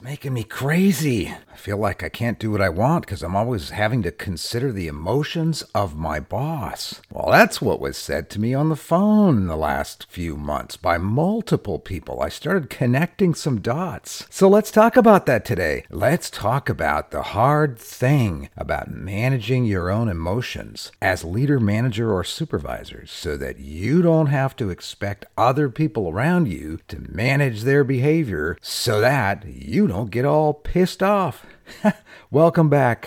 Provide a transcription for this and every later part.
It's making me crazy. Feel like I can't do what I want because I'm always having to consider the emotions of my boss. Well, that's what was said to me on the phone the last few months by multiple people. I started connecting some dots. So let's talk about that today. Let's talk about the hard thing about managing your own emotions as leader, manager, or supervisor so that you don't have to expect other people around you to manage their behavior so that you don't get all pissed off. Welcome back.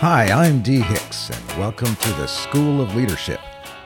Hi, I'm Dee Hicks, and welcome to the School of Leadership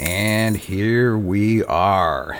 And here we are.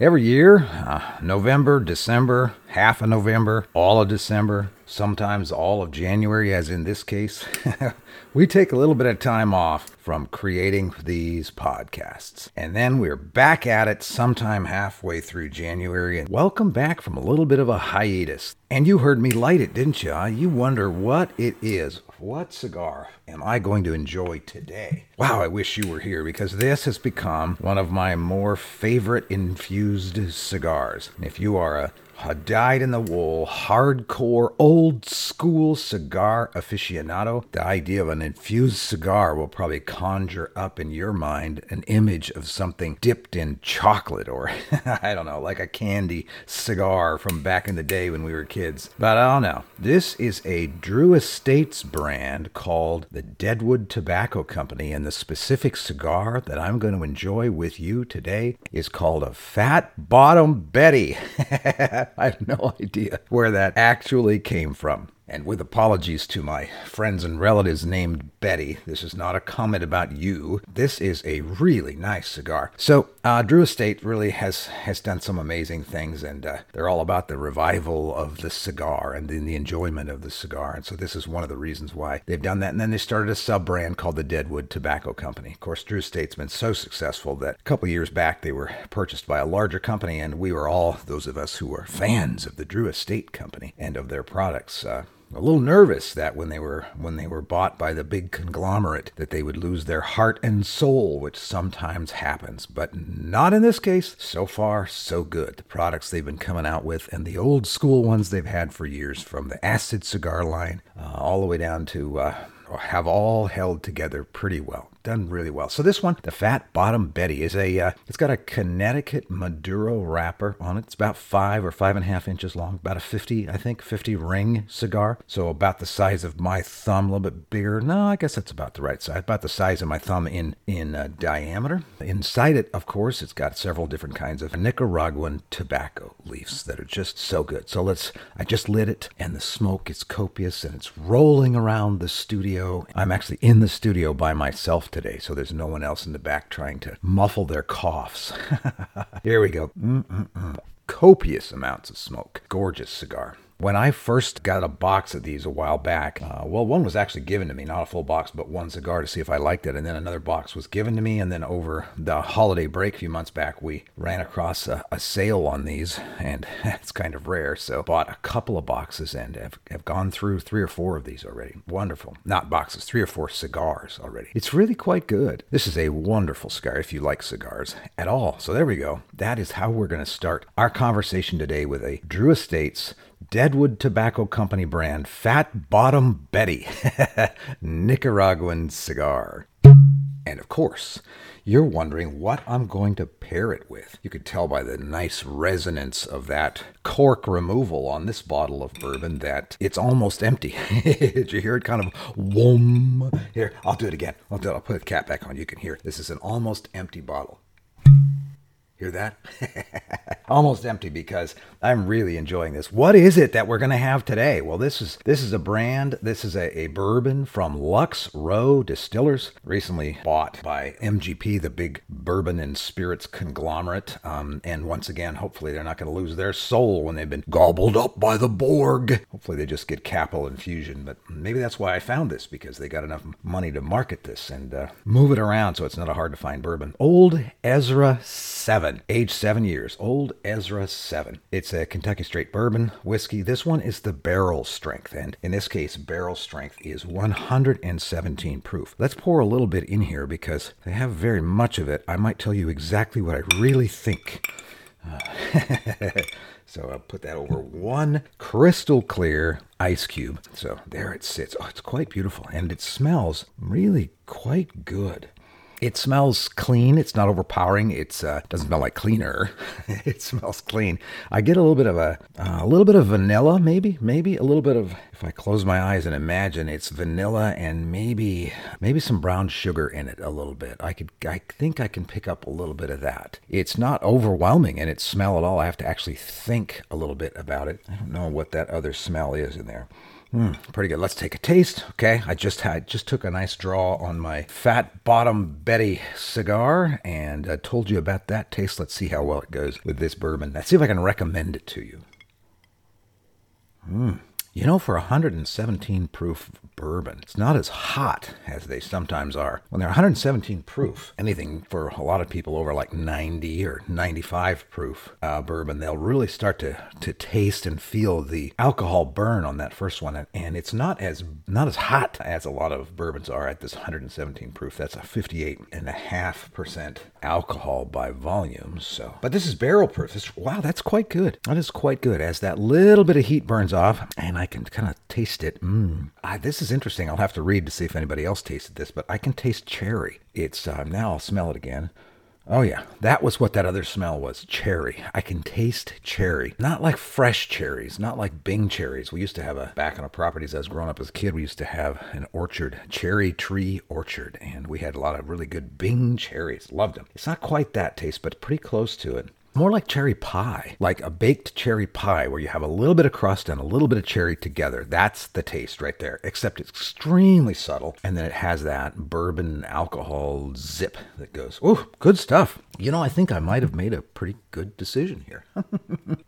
Every year, uh, November, December, half of November, all of December, sometimes all of January, as in this case, we take a little bit of time off from creating these podcasts. And then we're back at it sometime halfway through January. And welcome back from a little bit of a hiatus. And you heard me light it, didn't you? You wonder what it is. What cigar am I going to enjoy today? Wow, I wish you were here because this has become one of my more favorite infused cigars. If you are a a dyed in the wool, hardcore, old school cigar aficionado, the idea of an infused cigar will probably conjure up in your mind an image of something dipped in chocolate or, I don't know, like a candy cigar from back in the day when we were kids. But I don't know. This is a Drew Estates brand called the Deadwood Tobacco Company, and the specific cigar that I'm going to enjoy with you today is called a Fat Bottom Betty. I have no idea where that actually came from. And with apologies to my friends and relatives named Betty, this is not a comment about you. This is a really nice cigar. So, uh, Drew Estate really has has done some amazing things, and uh, they're all about the revival of the cigar and the, the enjoyment of the cigar. And so, this is one of the reasons why they've done that. And then they started a sub brand called the Deadwood Tobacco Company. Of course, Drew Estate's been so successful that a couple years back they were purchased by a larger company, and we were all those of us who were fans of the Drew Estate Company and of their products. Uh, a little nervous that when they were when they were bought by the big conglomerate that they would lose their heart and soul which sometimes happens. But not in this case. So far so good. The products they've been coming out with and the old school ones they've had for years from the acid cigar line uh, all the way down to uh, have all held together pretty well done really well. So this one, the Fat Bottom Betty, is a uh, it's got a Connecticut Maduro wrapper on it. It's about five or five and a half inches long, about a 50, I think, 50 ring cigar. So about the size of my thumb, a little bit bigger. No, I guess that's about the right size. About the size of my thumb in in uh, diameter. Inside it, of course, it's got several different kinds of Nicaraguan tobacco leaves that are just so good. So let's. I just lit it, and the smoke is copious, and it's rolling around the studio. I'm actually in the studio by myself today, so there's no one else in the back trying to muffle their coughs. Here we go. Mm-mm-mm. Copious amounts of smoke. Gorgeous cigar. When I first got a box of these a while back, uh, well, one was actually given to me, not a full box, but one cigar to see if I liked it. And then another box was given to me. And then over the holiday break a few months back, we ran across a, a sale on these, and it's kind of rare. So bought a couple of boxes and have, have gone through three or four of these already. Wonderful. Not boxes, three or four cigars already. It's really quite good. This is a wonderful cigar if you like cigars at all. So there we go. That is how we're going to start our conversation today with a Drew Estates Deadwood Tobacco Company brand Fat Bottom Betty Nicaraguan cigar. And of course, you're wondering what I'm going to pair it with. You could tell by the nice resonance of that cork removal on this bottle of bourbon that it's almost empty. Did you hear it kind of whoom? Here, I'll do it again. I'll, do it. I'll put the cap back on. You can hear it. This is an almost empty bottle. Hear that? Almost empty because I'm really enjoying this. What is it that we're going to have today? Well, this is this is a brand. This is a, a bourbon from Lux Row Distillers, recently bought by MGP, the big bourbon and spirits conglomerate. Um, and once again, hopefully they're not going to lose their soul when they've been gobbled up by the Borg. Hopefully they just get capital infusion. But maybe that's why I found this because they got enough money to market this and uh, move it around so it's not a hard to find bourbon. Old Ezra 7, age seven years. Old Ezra 7. It's a Kentucky straight bourbon whiskey. This one is the barrel strength, and in this case, barrel strength is 117 proof. Let's pour a little bit in here because they have very much of it. I might tell you exactly what I really think. Uh, so I'll put that over one crystal clear ice cube. So there it sits. Oh, it's quite beautiful, and it smells really quite good. It smells clean. It's not overpowering. It uh, doesn't smell like cleaner. it smells clean. I get a little bit of a uh, a little bit of vanilla, maybe, maybe a little bit of. If I close my eyes and imagine, it's vanilla and maybe maybe some brown sugar in it a little bit. I could I think I can pick up a little bit of that. It's not overwhelming in its smell at all. I have to actually think a little bit about it. I don't know what that other smell is in there. Mm, pretty good. Let's take a taste. Okay, I just had just took a nice draw on my Fat Bottom Betty cigar and I told you about that taste. Let's see how well it goes with this bourbon. Let's see if I can recommend it to you. Hmm. You know, for 117 proof bourbon, it's not as hot as they sometimes are. When they're 117 proof, anything for a lot of people over like 90 or 95 proof uh, bourbon, they'll really start to, to taste and feel the alcohol burn on that first one. And it's not as not as hot as a lot of bourbons are at this 117 proof. That's a 58.5% alcohol by volume. So, but this is barrel proof. Wow, that's quite good. That is quite good as that little bit of heat burns off and I can kind of taste it. Mmm. This is interesting. I'll have to read to see if anybody else tasted this, but I can taste cherry. It's uh, now I'll smell it again. Oh yeah, that was what that other smell was. Cherry. I can taste cherry. Not like fresh cherries, not like Bing cherries. We used to have a back on our properties as growing up as a kid, we used to have an orchard, cherry tree orchard, and we had a lot of really good Bing cherries. Loved them. It's not quite that taste, but pretty close to it. More like cherry pie, like a baked cherry pie where you have a little bit of crust and a little bit of cherry together. That's the taste right there, except it's extremely subtle. And then it has that bourbon alcohol zip that goes, oh, good stuff. You know, I think I might have made a pretty good decision here.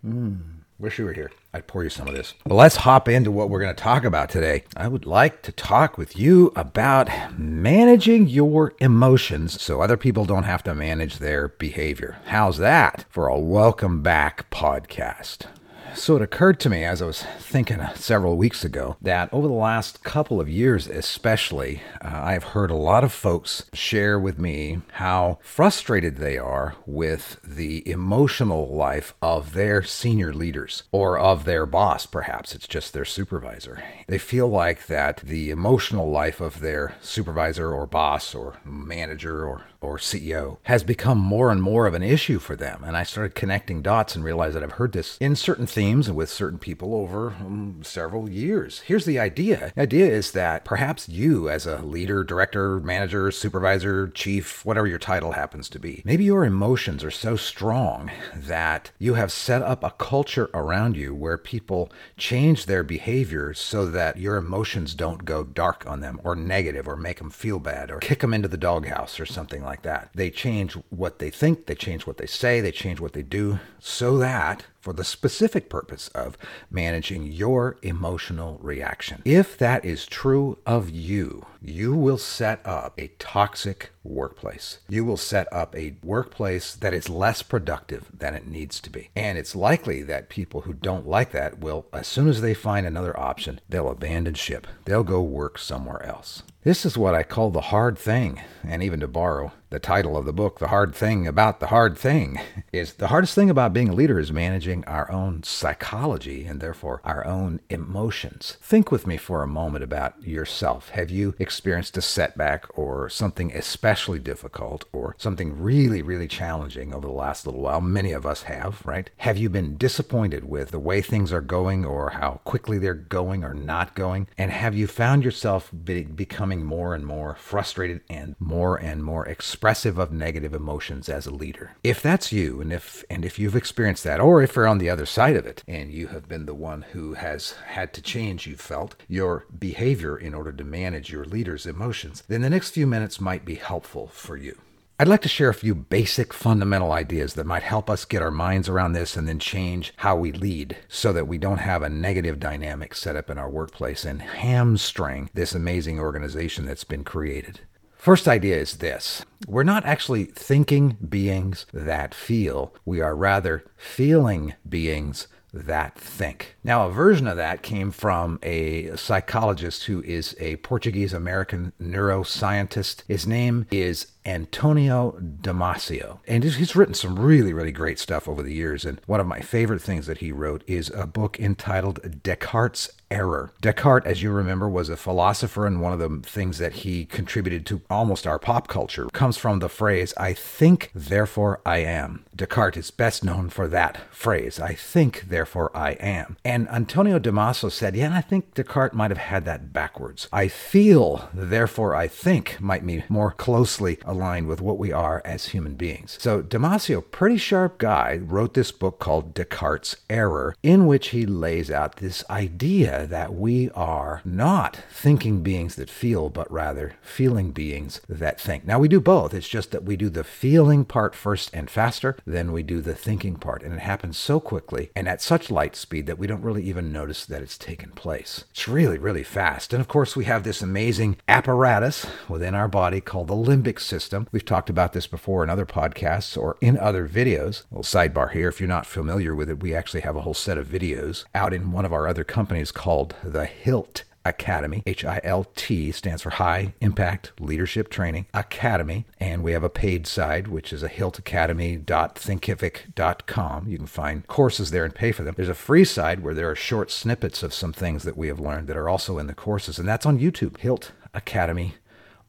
mm. Wish you were here. I'd pour you some of this. Well, let's hop into what we're going to talk about today. I would like to talk with you about managing your emotions so other people don't have to manage their behavior. How's that for a welcome back podcast? So it occurred to me as I was thinking several weeks ago that over the last couple of years, especially, uh, I've heard a lot of folks share with me how frustrated they are with the emotional life of their senior leaders or of their boss, perhaps it's just their supervisor. They feel like that the emotional life of their supervisor or boss or manager or or CEO has become more and more of an issue for them. And I started connecting dots and realized that I've heard this in certain themes and with certain people over um, several years. Here's the idea the idea is that perhaps you, as a leader, director, manager, supervisor, chief, whatever your title happens to be, maybe your emotions are so strong that you have set up a culture around you where people change their behavior so that your emotions don't go dark on them or negative or make them feel bad or kick them into the doghouse or something like that. They change what they think, they change what they say, they change what they do so that for the specific purpose of managing your emotional reaction. If that is true of you, you will set up a toxic workplace. You will set up a workplace that is less productive than it needs to be. And it's likely that people who don't like that will, as soon as they find another option, they'll abandon ship. They'll go work somewhere else. This is what I call the hard thing. And even to borrow the title of the book, The Hard Thing About the Hard Thing, is the hardest thing about being a leader is managing our own psychology and therefore our own emotions. Think with me for a moment about yourself. Have you experienced a setback or something especially difficult or something really, really challenging over the last little while? Many of us have, right? Have you been disappointed with the way things are going or how quickly they're going or not going? And have you found yourself be- becoming more and more frustrated and more and more expressive? Expressive of negative emotions as a leader. If that's you, and if and if you've experienced that, or if you're on the other side of it and you have been the one who has had to change, you felt your behavior in order to manage your leader's emotions, then the next few minutes might be helpful for you. I'd like to share a few basic fundamental ideas that might help us get our minds around this and then change how we lead so that we don't have a negative dynamic set up in our workplace and hamstring this amazing organization that's been created. First idea is this we're not actually thinking beings that feel, we are rather feeling beings that think. Now, a version of that came from a psychologist who is a Portuguese American neuroscientist. His name is Antonio Damasio. And he's written some really, really great stuff over the years. And one of my favorite things that he wrote is a book entitled Descartes' Error. Descartes, as you remember, was a philosopher, and one of the things that he contributed to almost our pop culture comes from the phrase, I think, therefore I am. Descartes is best known for that phrase, I think, therefore I am. And Antonio Damasio said, Yeah, I think Descartes might have had that backwards. I feel, therefore I think, might be more closely aligned with what we are as human beings. So Damasio, pretty sharp guy, wrote this book called Descartes' Error, in which he lays out this idea that we are not thinking beings that feel, but rather feeling beings that think. Now we do both. It's just that we do the feeling part first and faster, then we do the thinking part. And it happens so quickly and at such light speed that we don't really even notice that it's taken place. It's really, really fast. And of course, we have this amazing apparatus within our body called the limbic system system. We've talked about this before in other podcasts or in other videos. A little sidebar here if you're not familiar with it, we actually have a whole set of videos out in one of our other companies called the HILT Academy. H I L T stands for High Impact Leadership Training Academy. And we have a paid side, which is a hiltacademy.thinkific.com. You can find courses there and pay for them. There's a free side where there are short snippets of some things that we have learned that are also in the courses, and that's on YouTube. Hilt Academy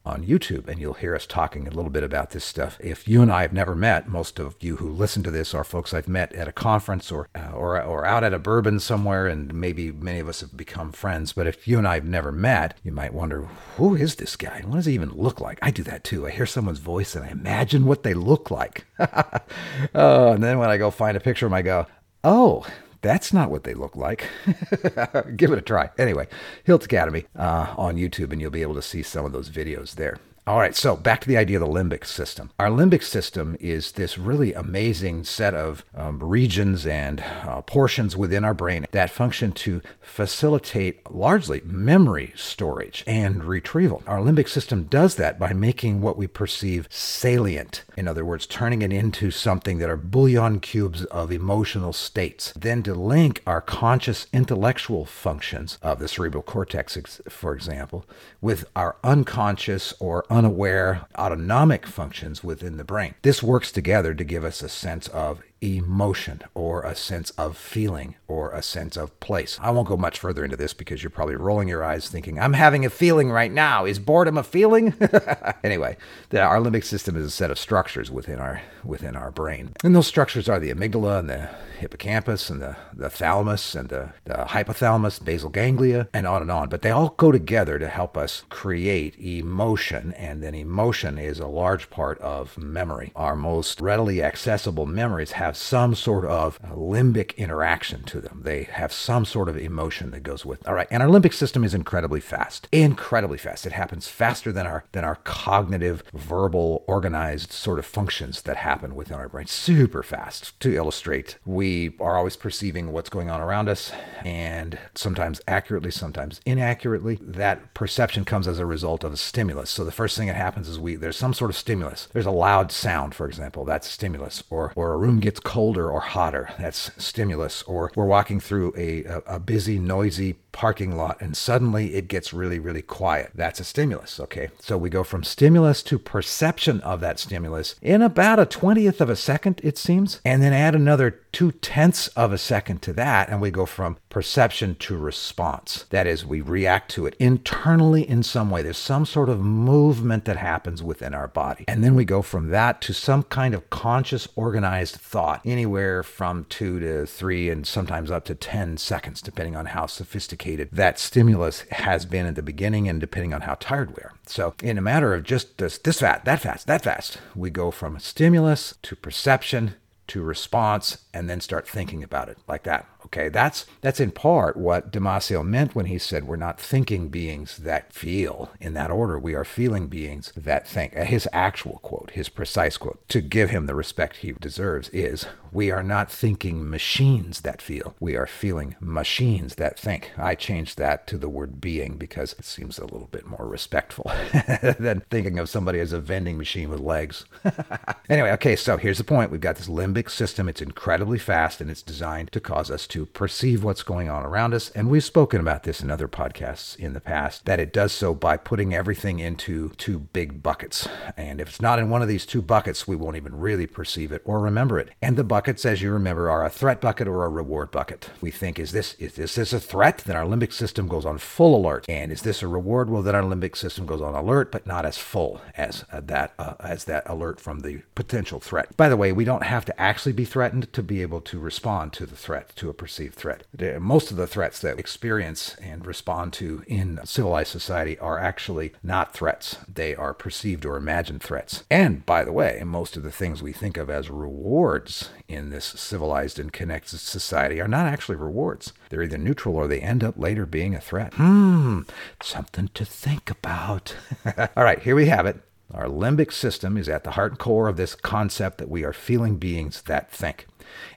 on YouTube, and you'll hear us talking a little bit about this stuff. If you and I have never met, most of you who listen to this are folks I've met at a conference or uh, or or out at a bourbon somewhere, and maybe many of us have become friends. But if you and I have never met, you might wonder, who is this guy? What does he even look like? I do that too. I hear someone's voice and I imagine what they look like. uh, and then when I go find a picture of them, I go, oh, that's not what they look like. Give it a try. Anyway, Hilt Academy uh, on YouTube, and you'll be able to see some of those videos there. All right, so back to the idea of the limbic system. Our limbic system is this really amazing set of um, regions and uh, portions within our brain that function to facilitate largely memory storage and retrieval. Our limbic system does that by making what we perceive salient. In other words, turning it into something that are bouillon cubes of emotional states. Then to link our conscious intellectual functions of the cerebral cortex, for example, with our unconscious or unaware autonomic functions within the brain. This works together to give us a sense of emotion or a sense of feeling or a sense of place. I won't go much further into this because you're probably rolling your eyes thinking, I'm having a feeling right now. Is boredom a feeling? anyway, the, our limbic system is a set of structures within our within our brain. And those structures are the amygdala and the hippocampus and the, the thalamus and the, the hypothalamus, basal ganglia, and on and on. But they all go together to help us create emotion. And then emotion is a large part of memory. Our most readily accessible memories have have some sort of limbic interaction to them. They have some sort of emotion that goes with. All right, and our limbic system is incredibly fast. Incredibly fast. It happens faster than our than our cognitive, verbal, organized sort of functions that happen within our brain. Super fast. To illustrate, we are always perceiving what's going on around us and sometimes accurately, sometimes inaccurately. That perception comes as a result of a stimulus. So the first thing that happens is we there's some sort of stimulus. There's a loud sound, for example, that's a stimulus, or or a room gets colder or hotter. That's stimulus. Or we're walking through a, a, busy, noisy parking lot and suddenly it gets really, really quiet. That's a stimulus. Okay. So we go from stimulus to perception of that stimulus in about a 20th of a second, it seems. And then add another two tenths of a second to that. And we go from perception to response. That is, we react to it internally in some way. There's some sort of movement that happens within our body. And then we go from that to some kind of conscious, organized thought, anywhere from two to three and sometimes up to 10 seconds, depending on how sophisticated complicated that stimulus has been at the beginning and depending on how tired we are. So, in a matter of just this, this fast, that fast, that fast, we go from stimulus to perception to response and then start thinking about it like that. Okay, that's that's in part what Damasio meant when he said we're not thinking beings that feel in that order. We are feeling beings that think. Uh, his actual quote, his precise quote, to give him the respect he deserves is we are not thinking machines that feel. We are feeling machines that think. I changed that to the word being because it seems a little bit more respectful than thinking of somebody as a vending machine with legs. anyway, okay, so here's the point. We've got this limbic system. It's incredibly fast and it's designed to cause us to perceive what's going on around us. And we've spoken about this in other podcasts in the past, that it does so by putting everything into two big buckets. And if it's not in one of these two buckets, we won't even really perceive it or remember it. And the buckets, as you remember, are a threat bucket or a reward bucket. We think, is this is this, this a threat? Then our limbic system goes on full alert. And is this a reward? Well, then our limbic system goes on alert, but not as full as uh, that uh, as that alert from the potential threat. By the way, we don't have to actually be threatened to be able to respond to the threat, to a perceived threat. Most of the threats that we experience and respond to in civilized society are actually not threats. They are perceived or imagined threats. And by the way, most of the things we think of as rewards in this civilized and connected society are not actually rewards. They're either neutral or they end up later being a threat. Hmm, something to think about. All right, here we have it. Our limbic system is at the heart and core of this concept that we are feeling beings that think.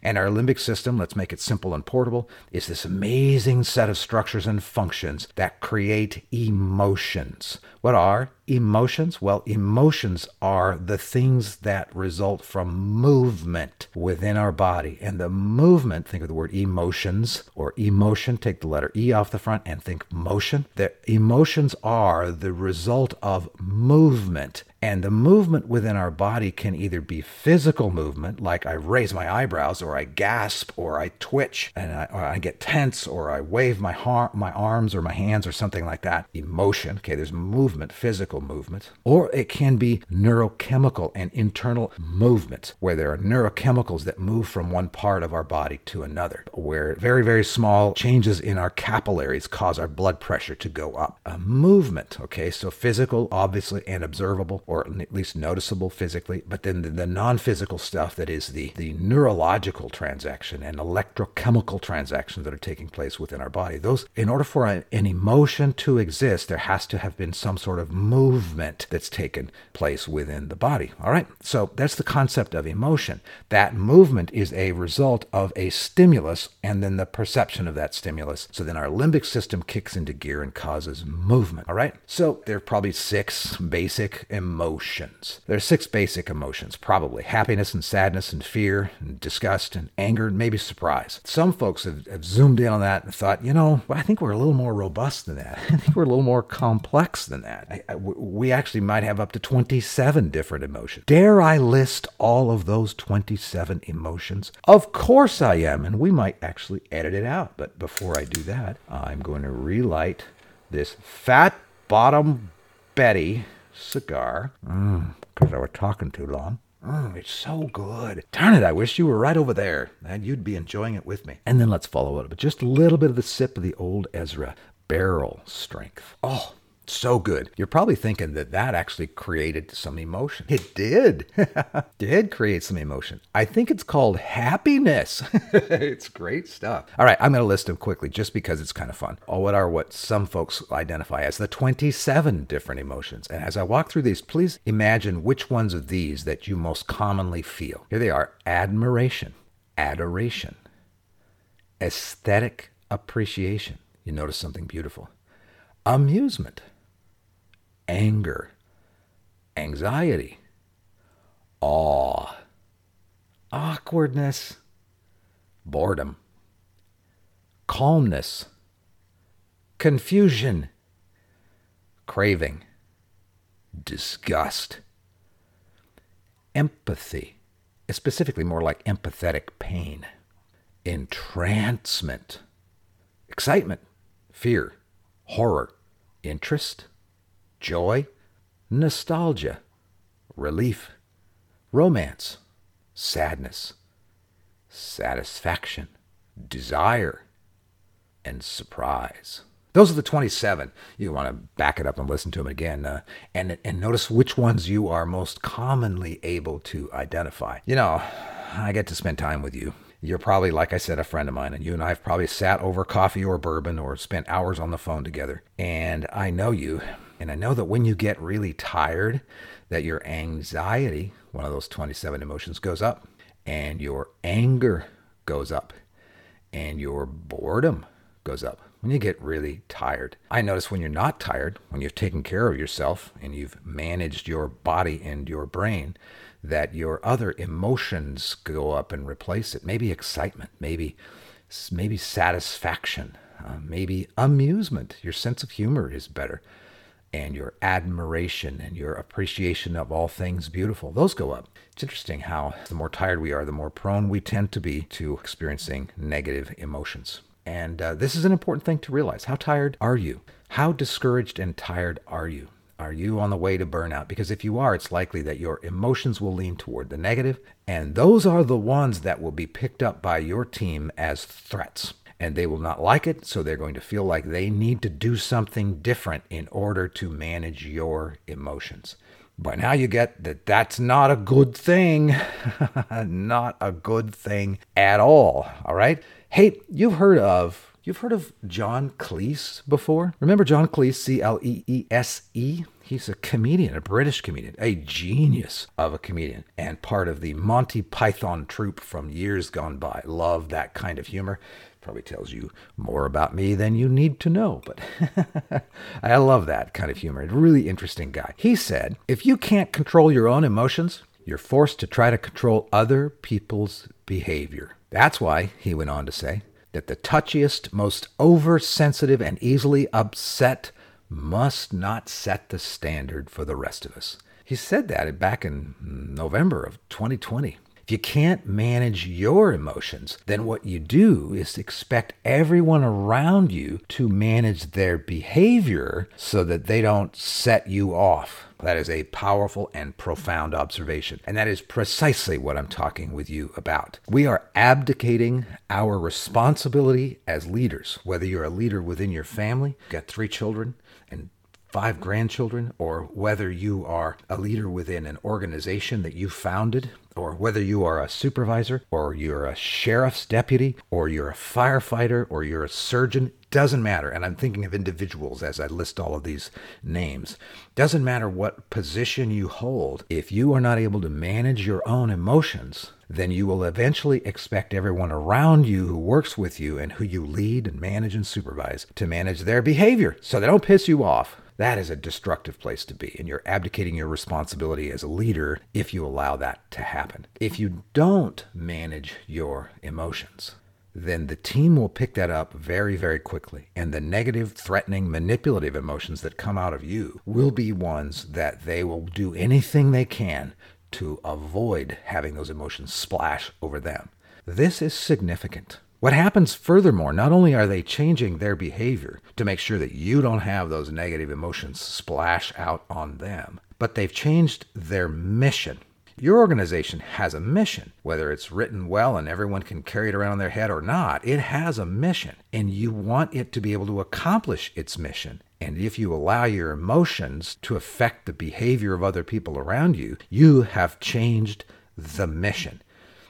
And our limbic system, let's make it simple and portable, is this amazing set of structures and functions that create emotions. What are emotions? Well, emotions are the things that result from movement within our body. And the movement, think of the word emotions or emotion, take the letter E off the front and think motion. The emotions are the result of movement. And the movement within our body can either be physical movement, like I raise my eyebrows, or I gasp, or I twitch, and I, I get tense, or I wave my, har- my arms or my hands, or something like that. Emotion, okay, there's movement, physical movement. Or it can be neurochemical and internal movement, where there are neurochemicals that move from one part of our body to another, where very, very small changes in our capillaries cause our blood pressure to go up. A movement, okay, so physical, obviously, and observable or at least noticeable physically. But then the, the non physical stuff that is the, the neurological transaction and electrochemical transactions that are taking place within our body, those, in order for an emotion to exist, there has to have been some sort of movement that's taken place within the body. All right. So that's the concept of emotion. That movement is a result of a stimulus and then the perception of that stimulus. So then our limbic system kicks into gear and causes movement. All right. So there are probably six basic emotions. There are six basic emotions, probably happiness and sadness and fear and disgust and anger and maybe surprise. Some folks have, have zoomed in on that and thought, you know, I think we're a little more robust than that. I think we're a little more complex than that. I, I, we actually might have up to 27 different emotions. Dare I list all of those 27 emotions? Of course I am, and we might actually edit it out. But before I do that, I'm going to relight this fat bottom Betty cigar because I was talking too long. Mm, it's so good. Darn it, I wish you were right over there and you'd be enjoying it with me. And then let's follow it with just a little bit of the sip of the old Ezra barrel strength. Oh, so good. You're probably thinking that that actually created some emotion. It did. did create some emotion. I think it's called happiness. it's great stuff. All right, I'm going to list them quickly just because it's kind of fun. Oh, what are what some folks identify as the 27 different emotions. And as I walk through these, please imagine which ones of these that you most commonly feel. Here they are admiration, adoration, aesthetic appreciation. You notice something beautiful. Amusement, anger, anxiety, awe, awkwardness, boredom, calmness, confusion, craving, disgust, empathy, specifically more like empathetic pain, entrancement, excitement, fear, horror, interest, joy, nostalgia, relief, romance, sadness, satisfaction, desire, and surprise. Those are the 27. You want to back it up and listen to them again uh, and, and notice which ones you are most commonly able to identify. You know, I get to spend time with you. You're probably, like I said, a friend of mine, and you and I have probably sat over coffee or bourbon or spent hours on the phone together. And I know you, and I know that when you get really tired, that your anxiety, one of those 27 emotions, goes up, and your anger goes up, and your boredom goes up when you get really tired. I notice when you're not tired, when you've taken care of yourself and you've managed your body and your brain, that your other emotions go up and replace it. Maybe excitement, maybe maybe satisfaction, uh, maybe amusement. Your sense of humor is better, and your admiration and your appreciation of all things beautiful. Those go up. It's interesting how the more tired we are, the more prone we tend to be to experiencing negative emotions. And uh, this is an important thing to realize. How tired are you? How discouraged and tired are you? Are you on the way to burnout? Because if you are, it's likely that your emotions will lean toward the negative, and those are the ones that will be picked up by your team as threats. And they will not like it, so they're going to feel like they need to do something different in order to manage your emotions. By now, you get that that's not a good thing. not a good thing at all. All right. Hey, you've heard of you've heard of John Cleese before? Remember John Cleese, C L E E S E? He's a comedian, a British comedian, a genius of a comedian, and part of the Monty Python troupe from years gone by. Love that kind of humor. Probably tells you more about me than you need to know, but I love that kind of humor. A really interesting guy. He said, if you can't control your own emotions, you're forced to try to control other people's behavior. That's why, he went on to say, that the touchiest, most oversensitive, and easily upset must not set the standard for the rest of us. He said that back in November of 2020. If you can't manage your emotions, then what you do is expect everyone around you to manage their behavior so that they don't set you off. That is a powerful and profound observation. And that is precisely what I'm talking with you about. We are abdicating our responsibility as leaders, whether you're a leader within your family, you've got three children, five grandchildren, or whether you are a leader within an organization that you founded or whether you are a supervisor, or you're a sheriff's deputy, or you're a firefighter, or you're a surgeon, doesn't matter. And I'm thinking of individuals as I list all of these names. Doesn't matter what position you hold, if you are not able to manage your own emotions, then you will eventually expect everyone around you who works with you and who you lead and manage and supervise to manage their behavior so they don't piss you off. That is a destructive place to be, and you're abdicating your responsibility as a leader if you allow that to happen. If you don't manage your emotions, then the team will pick that up very, very quickly. And the negative, threatening, manipulative emotions that come out of you will be ones that they will do anything they can to avoid having those emotions splash over them. This is significant. What happens furthermore, not only are they changing their behavior to make sure that you don't have those negative emotions splash out on them, but they've changed their mission. Your organization has a mission, whether it's written well and everyone can carry it around their head or not. It has a mission, and you want it to be able to accomplish its mission. And if you allow your emotions to affect the behavior of other people around you, you have changed the mission.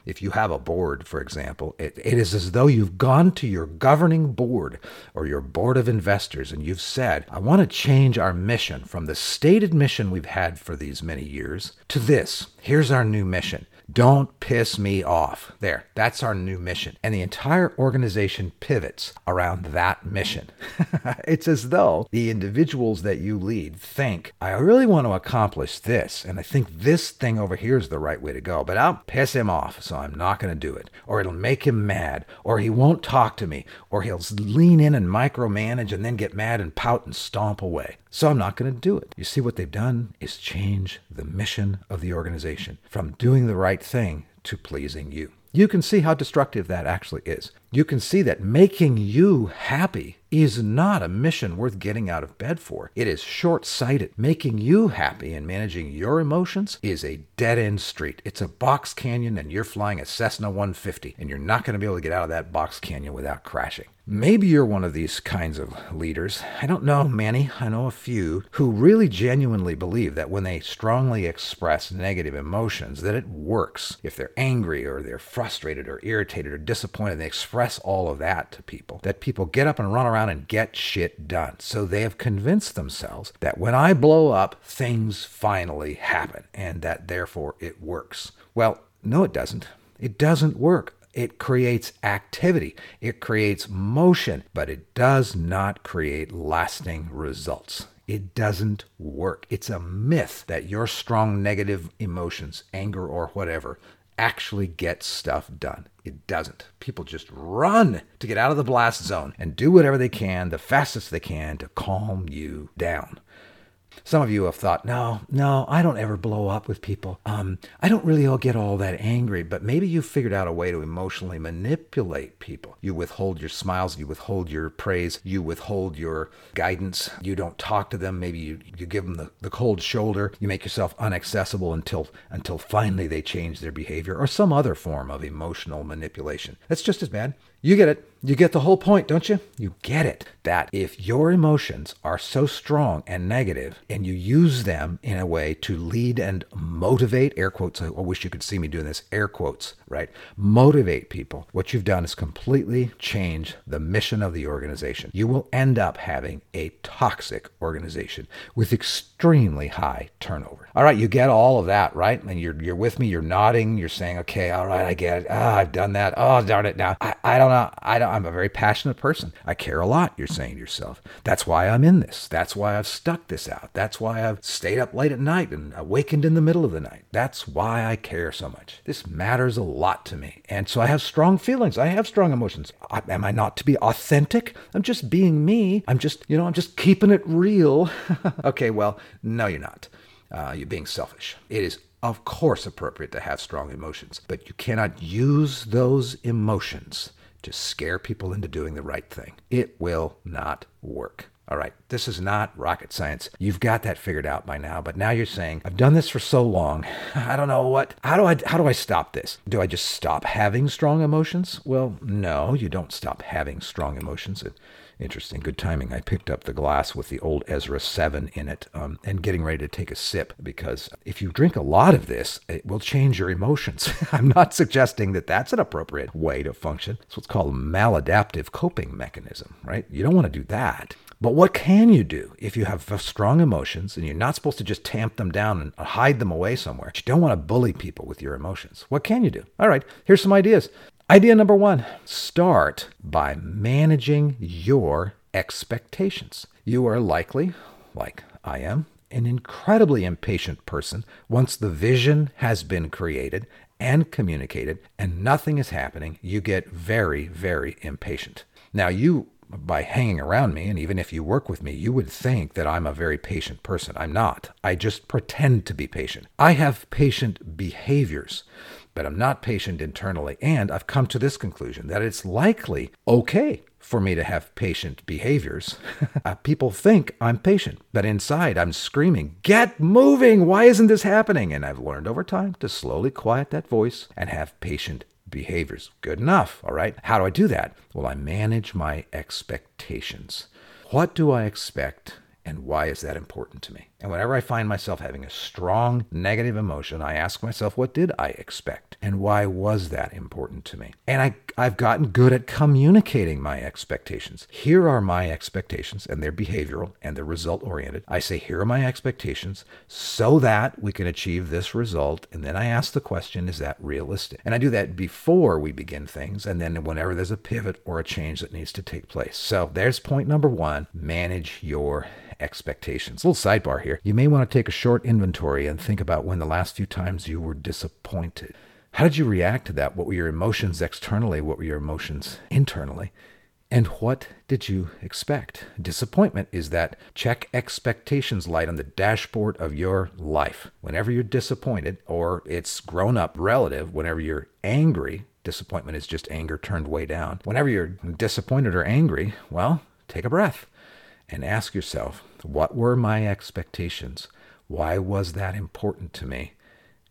If you have a board, for example, it, it is as though you've gone to your governing board or your board of investors and you've said, I want to change our mission from the stated mission we've had for these many years to this. Here's our new mission. Don't piss me off. There, that's our new mission. And the entire organization pivots around that mission. it's as though the individuals that you lead think, I really want to accomplish this, and I think this thing over here is the right way to go, but I'll piss him off, so I'm not going to do it. Or it'll make him mad, or he won't talk to me, or he'll lean in and micromanage and then get mad and pout and stomp away. So I'm not going to do it. You see, what they've done is change the mission of the organization from doing the right thing to pleasing you. You can see how destructive that actually is. You can see that making you happy is not a mission worth getting out of bed for. It is short sighted. Making you happy and managing your emotions is a dead end street. It's a box canyon and you're flying a Cessna 150 and you're not going to be able to get out of that box canyon without crashing. Maybe you're one of these kinds of leaders. I don't know many. I know a few who really genuinely believe that when they strongly express negative emotions that it works. If they're angry or they're frustrated or irritated or disappointed, they express all of that to people. That people get up and run around and get shit done. So they have convinced themselves that when I blow up, things finally happen and that therefore it works. Well, no it doesn't. It doesn't work. It creates activity, it creates motion, but it does not create lasting results. It doesn't work. It's a myth that your strong negative emotions, anger or whatever, actually get stuff done. It doesn't. People just run to get out of the blast zone and do whatever they can, the fastest they can, to calm you down. Some of you have thought, no, no, I don't ever blow up with people. Um, I don't really all get all that angry, but maybe you figured out a way to emotionally manipulate people. You withhold your smiles, you withhold your praise, you withhold your guidance. You don't talk to them. Maybe you, you give them the, the cold shoulder. You make yourself unaccessible until until finally they change their behavior or some other form of emotional manipulation. That's just as bad. You get it. You get the whole point, don't you? You get it that if your emotions are so strong and negative and you use them in a way to lead and motivate, air quotes, I wish you could see me doing this, air quotes, right? Motivate people. What you've done is completely change the mission of the organization. You will end up having a toxic organization with extremely high turnover. All right, you get all of that, right? And you're, you're with me, you're nodding, you're saying, okay, all right, I get it. Ah, I've done that. Oh, darn it. Now, I, I don't know. I don't I'm a very passionate person. I care a lot, you're saying to yourself. That's why I'm in this. That's why I've stuck this out. That's why I've stayed up late at night and awakened in the middle of the night. That's why I care so much. This matters a lot to me. And so I have strong feelings. I have strong emotions. I, am I not to be authentic? I'm just being me. I'm just, you know, I'm just keeping it real. okay, well, no, you're not. Uh, you're being selfish. It is of course appropriate to have strong emotions, but you cannot use those emotions to scare people into doing the right thing. It will not work. All right, this is not rocket science. You've got that figured out by now, but now you're saying, I've done this for so long. I don't know what how do I how do I stop this? Do I just stop having strong emotions? Well, no, you don't stop having strong emotions. It, Interesting. Good timing. I picked up the glass with the old Ezra 7 in it um, and getting ready to take a sip because if you drink a lot of this, it will change your emotions. I'm not suggesting that that's an appropriate way to function. It's what's called a maladaptive coping mechanism, right? You don't want to do that. But what can you do if you have strong emotions and you're not supposed to just tamp them down and hide them away somewhere? You don't want to bully people with your emotions. What can you do? All right, here's some ideas. Idea number one start by managing your expectations. You are likely, like I am, an incredibly impatient person once the vision has been created and communicated and nothing is happening, you get very, very impatient. Now, you, by hanging around me, and even if you work with me, you would think that I'm a very patient person. I'm not. I just pretend to be patient. I have patient behaviors but I'm not patient internally. And I've come to this conclusion that it's likely okay for me to have patient behaviors. uh, people think I'm patient, but inside I'm screaming, Get moving! Why isn't this happening? And I've learned over time to slowly quiet that voice and have patient behaviors. Good enough, all right? How do I do that? Well, I manage my expectations. What do I expect and why is that important to me? And whenever I find myself having a strong negative emotion, I ask myself, what did I expect? And why was that important to me? And I, I've gotten good at communicating my expectations. Here are my expectations, and they're behavioral and they're result oriented. I say, here are my expectations so that we can achieve this result. And then I ask the question, is that realistic? And I do that before we begin things, and then whenever there's a pivot or a change that needs to take place. So there's point number one manage your expectations. A little sidebar here. You may want to take a short inventory and think about when the last few times you were disappointed. How did you react to that? What were your emotions externally? What were your emotions internally? And what did you expect? Disappointment is that check expectations light on the dashboard of your life. Whenever you're disappointed, or it's grown up relative, whenever you're angry, disappointment is just anger turned way down. Whenever you're disappointed or angry, well, take a breath and ask yourself, what were my expectations? Why was that important to me?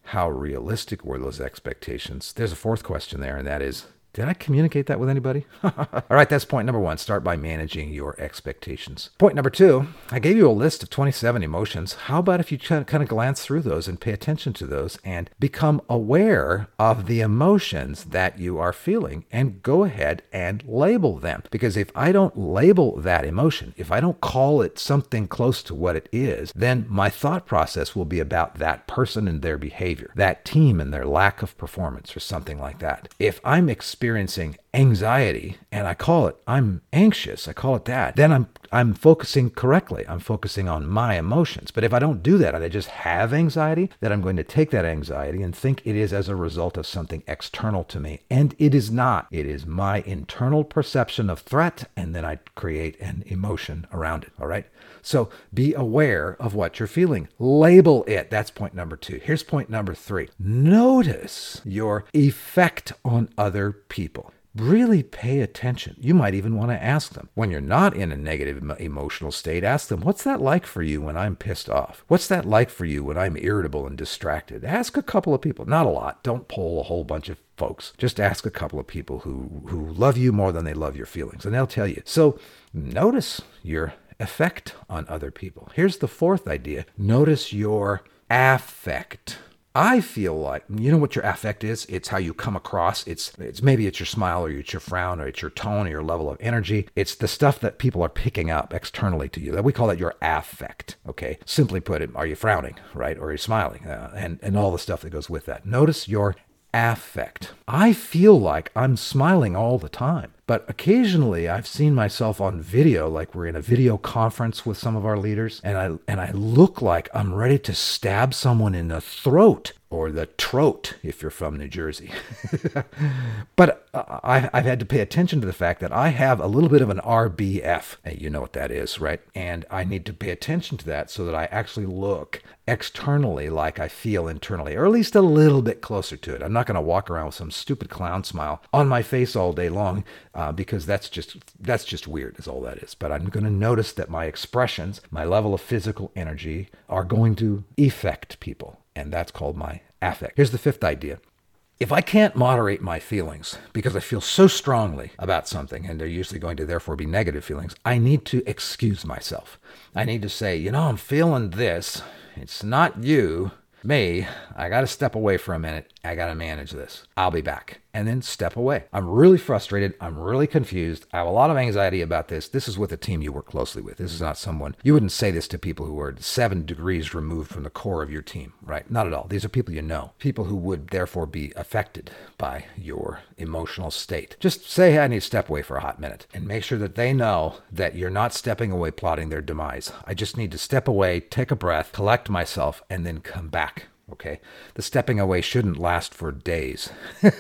How realistic were those expectations? There's a fourth question there, and that is did I communicate that with anybody? All right, that's point number one. Start by managing your expectations. Point number two, I gave you a list of 27 emotions. How about if you kind of glance through those and pay attention to those and become aware of the emotions that you are feeling and go ahead and label them? Because if I don't label that emotion, if I don't call it something close to what it is, then my thought process will be about that person and their behavior, that team and their lack of performance, or something like that. If I'm experiencing experiencing anxiety and I call it I'm anxious, I call it that, then I'm I'm focusing correctly. I'm focusing on my emotions. But if I don't do that and I just have anxiety, then I'm going to take that anxiety and think it is as a result of something external to me. And it is not. It is my internal perception of threat and then I create an emotion around it, all right? So be aware of what you're feeling. Label it. That's point number 2. Here's point number 3. Notice your effect on other people people. Really pay attention. You might even want to ask them. When you're not in a negative emotional state, ask them, What's that like for you when I'm pissed off? What's that like for you when I'm irritable and distracted? Ask a couple of people, not a lot. Don't poll a whole bunch of folks. Just ask a couple of people who, who love you more than they love your feelings, and they'll tell you. So notice your effect on other people. Here's the fourth idea notice your affect. I feel like you know what your affect is. It's how you come across. It's it's maybe it's your smile or it's your frown or it's your tone or your level of energy. It's the stuff that people are picking up externally to you. That we call that your affect. Okay, simply put, it, are you frowning, right, or are you smiling, uh, and and all the stuff that goes with that. Notice your affect. I feel like I'm smiling all the time. But occasionally I've seen myself on video, like we're in a video conference with some of our leaders, and I and I look like I'm ready to stab someone in the throat or the trote if you're from New Jersey. but uh, I, have had to pay attention to the fact that I have a little bit of an RBF. Hey, you know what that is, right? And I need to pay attention to that so that I actually look externally like I feel internally, or at least a little bit closer to it. I'm not going to walk around with some stupid clown smile on my face all day long uh, because that's just that's just weird, is all that is. But I'm going to notice that my expressions, my level of physical energy, are going to affect people and that's called my affect. Here's the fifth idea. If I can't moderate my feelings because I feel so strongly about something, and they're usually going to therefore be negative feelings, I need to excuse myself. I need to say, you know, I'm feeling this. It's not you, me. I got to step away for a minute. I got to manage this. I'll be back and then step away. I'm really frustrated. I'm really confused. I have a lot of anxiety about this. This is with a team you work closely with. This is not someone, you wouldn't say this to people who are seven degrees removed from the core of your team, right? Not at all. These are people you know, people who would therefore be affected by your emotional state. Just say, hey, I need to step away for a hot minute and make sure that they know that you're not stepping away plotting their demise. I just need to step away, take a breath, collect myself, and then come back Okay. The stepping away shouldn't last for days.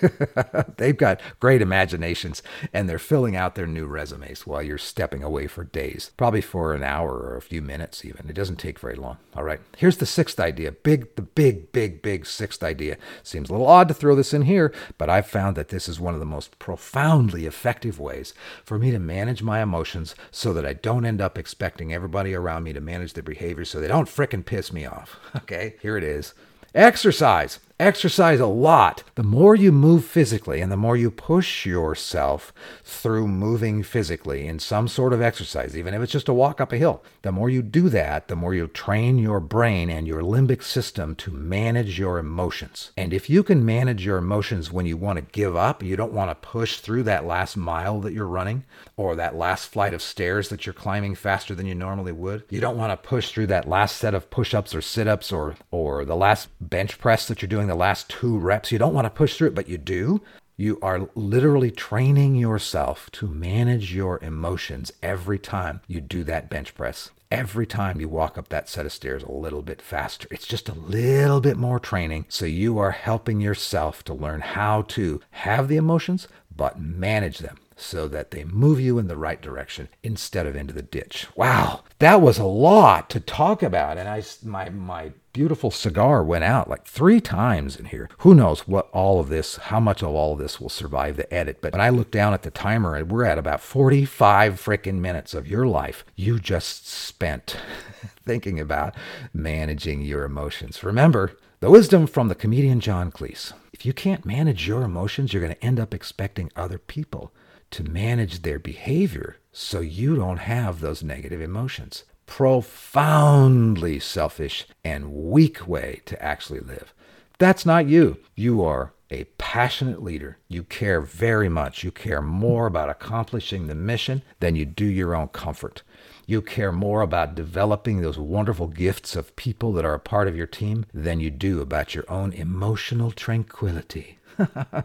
They've got great imaginations and they're filling out their new resumes while you're stepping away for days, probably for an hour or a few minutes even. It doesn't take very long. All right. Here's the sixth idea. Big, the big, big, big sixth idea. Seems a little odd to throw this in here, but I've found that this is one of the most profoundly effective ways for me to manage my emotions so that I don't end up expecting everybody around me to manage their behavior so they don't fricking piss me off. Okay. Here it is. Exercise. Exercise a lot. The more you move physically and the more you push yourself through moving physically in some sort of exercise, even if it's just a walk up a hill, the more you do that, the more you train your brain and your limbic system to manage your emotions. And if you can manage your emotions when you want to give up, you don't want to push through that last mile that you're running or that last flight of stairs that you're climbing faster than you normally would. You don't want to push through that last set of push-ups or sit-ups or or the last bench press that you're doing the last two reps. You don't want to push through it, but you do. You are literally training yourself to manage your emotions every time you do that bench press. Every time you walk up that set of stairs a little bit faster. It's just a little bit more training. So you are helping yourself to learn how to have the emotions, but manage them so that they move you in the right direction instead of into the ditch. Wow, that was a lot to talk about. And I, my, my beautiful cigar went out like three times in here. Who knows what all of this, how much of all of this will survive the edit. But when I look down at the timer, we're at about 45 freaking minutes of your life you just spent thinking about managing your emotions. Remember, the wisdom from the comedian John Cleese. If you can't manage your emotions, you're going to end up expecting other people to manage their behavior so you don't have those negative emotions. Profoundly selfish and weak way to actually live. That's not you. You are a passionate leader. You care very much. You care more about accomplishing the mission than you do your own comfort. You care more about developing those wonderful gifts of people that are a part of your team than you do about your own emotional tranquility.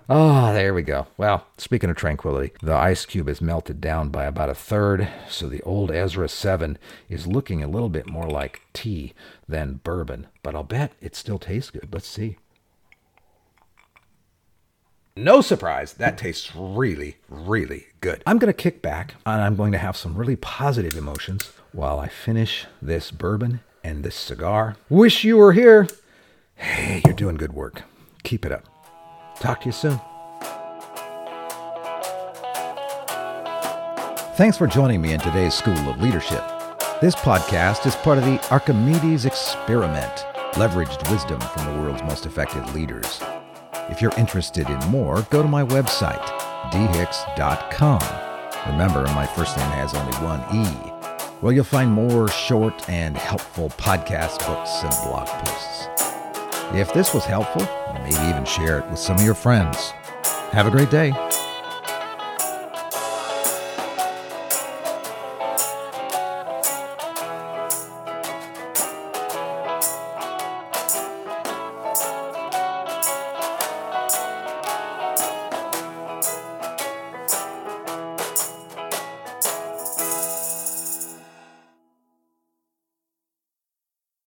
Oh, there we go. Well, speaking of tranquility, the ice cube is melted down by about a third, so the old Ezra 7 is looking a little bit more like tea than bourbon, but I'll bet it still tastes good. Let's see. No surprise, that tastes really, really good. I'm going to kick back and I'm going to have some really positive emotions while I finish this bourbon and this cigar. Wish you were here. Hey, you're doing good work. Keep it up. Talk to you soon. Thanks for joining me in today's School of Leadership. This podcast is part of the Archimedes Experiment, leveraged wisdom from the world's most effective leaders. If you're interested in more, go to my website, dhicks.com. Remember, my first name has only one E. Where you'll find more short and helpful podcast books and blog posts. If this was helpful, maybe even share it with some of your friends. Have a great day.